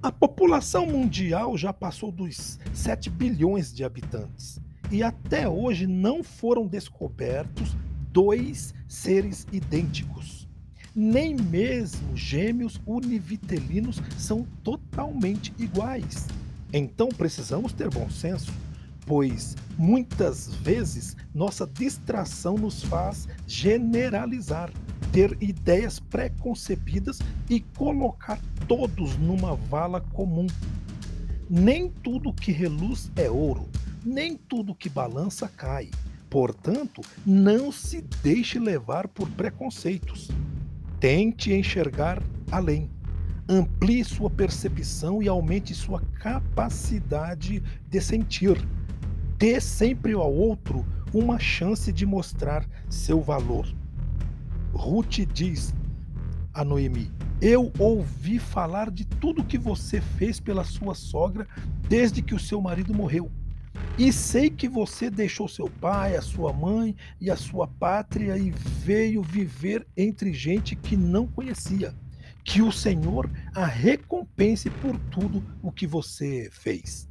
A população mundial já passou dos 7 bilhões de habitantes e até hoje não foram descobertos dois seres idênticos. Nem mesmo gêmeos univitelinos são totalmente iguais. Então precisamos ter bom senso, pois muitas vezes nossa distração nos faz generalizar, ter ideias preconcebidas e colocar todos numa vala comum. Nem tudo que reluz é ouro, nem tudo que balança cai. Portanto, não se deixe levar por preconceitos. Tente enxergar além. Amplie sua percepção e aumente sua capacidade de sentir. Dê sempre ao outro uma chance de mostrar seu valor. Ruth diz a Noemi: Eu ouvi falar de tudo que você fez pela sua sogra desde que o seu marido morreu. E sei que você deixou seu pai, a sua mãe e a sua pátria e veio viver entre gente que não conhecia. Que o Senhor a recompense por tudo o que você fez.